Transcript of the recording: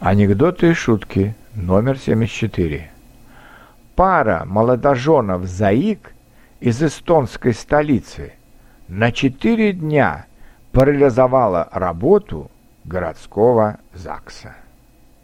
Анекдоты и шутки номер 74. Пара молодоженов заик из эстонской столицы на четыре дня парализовала работу городского ЗАГСа.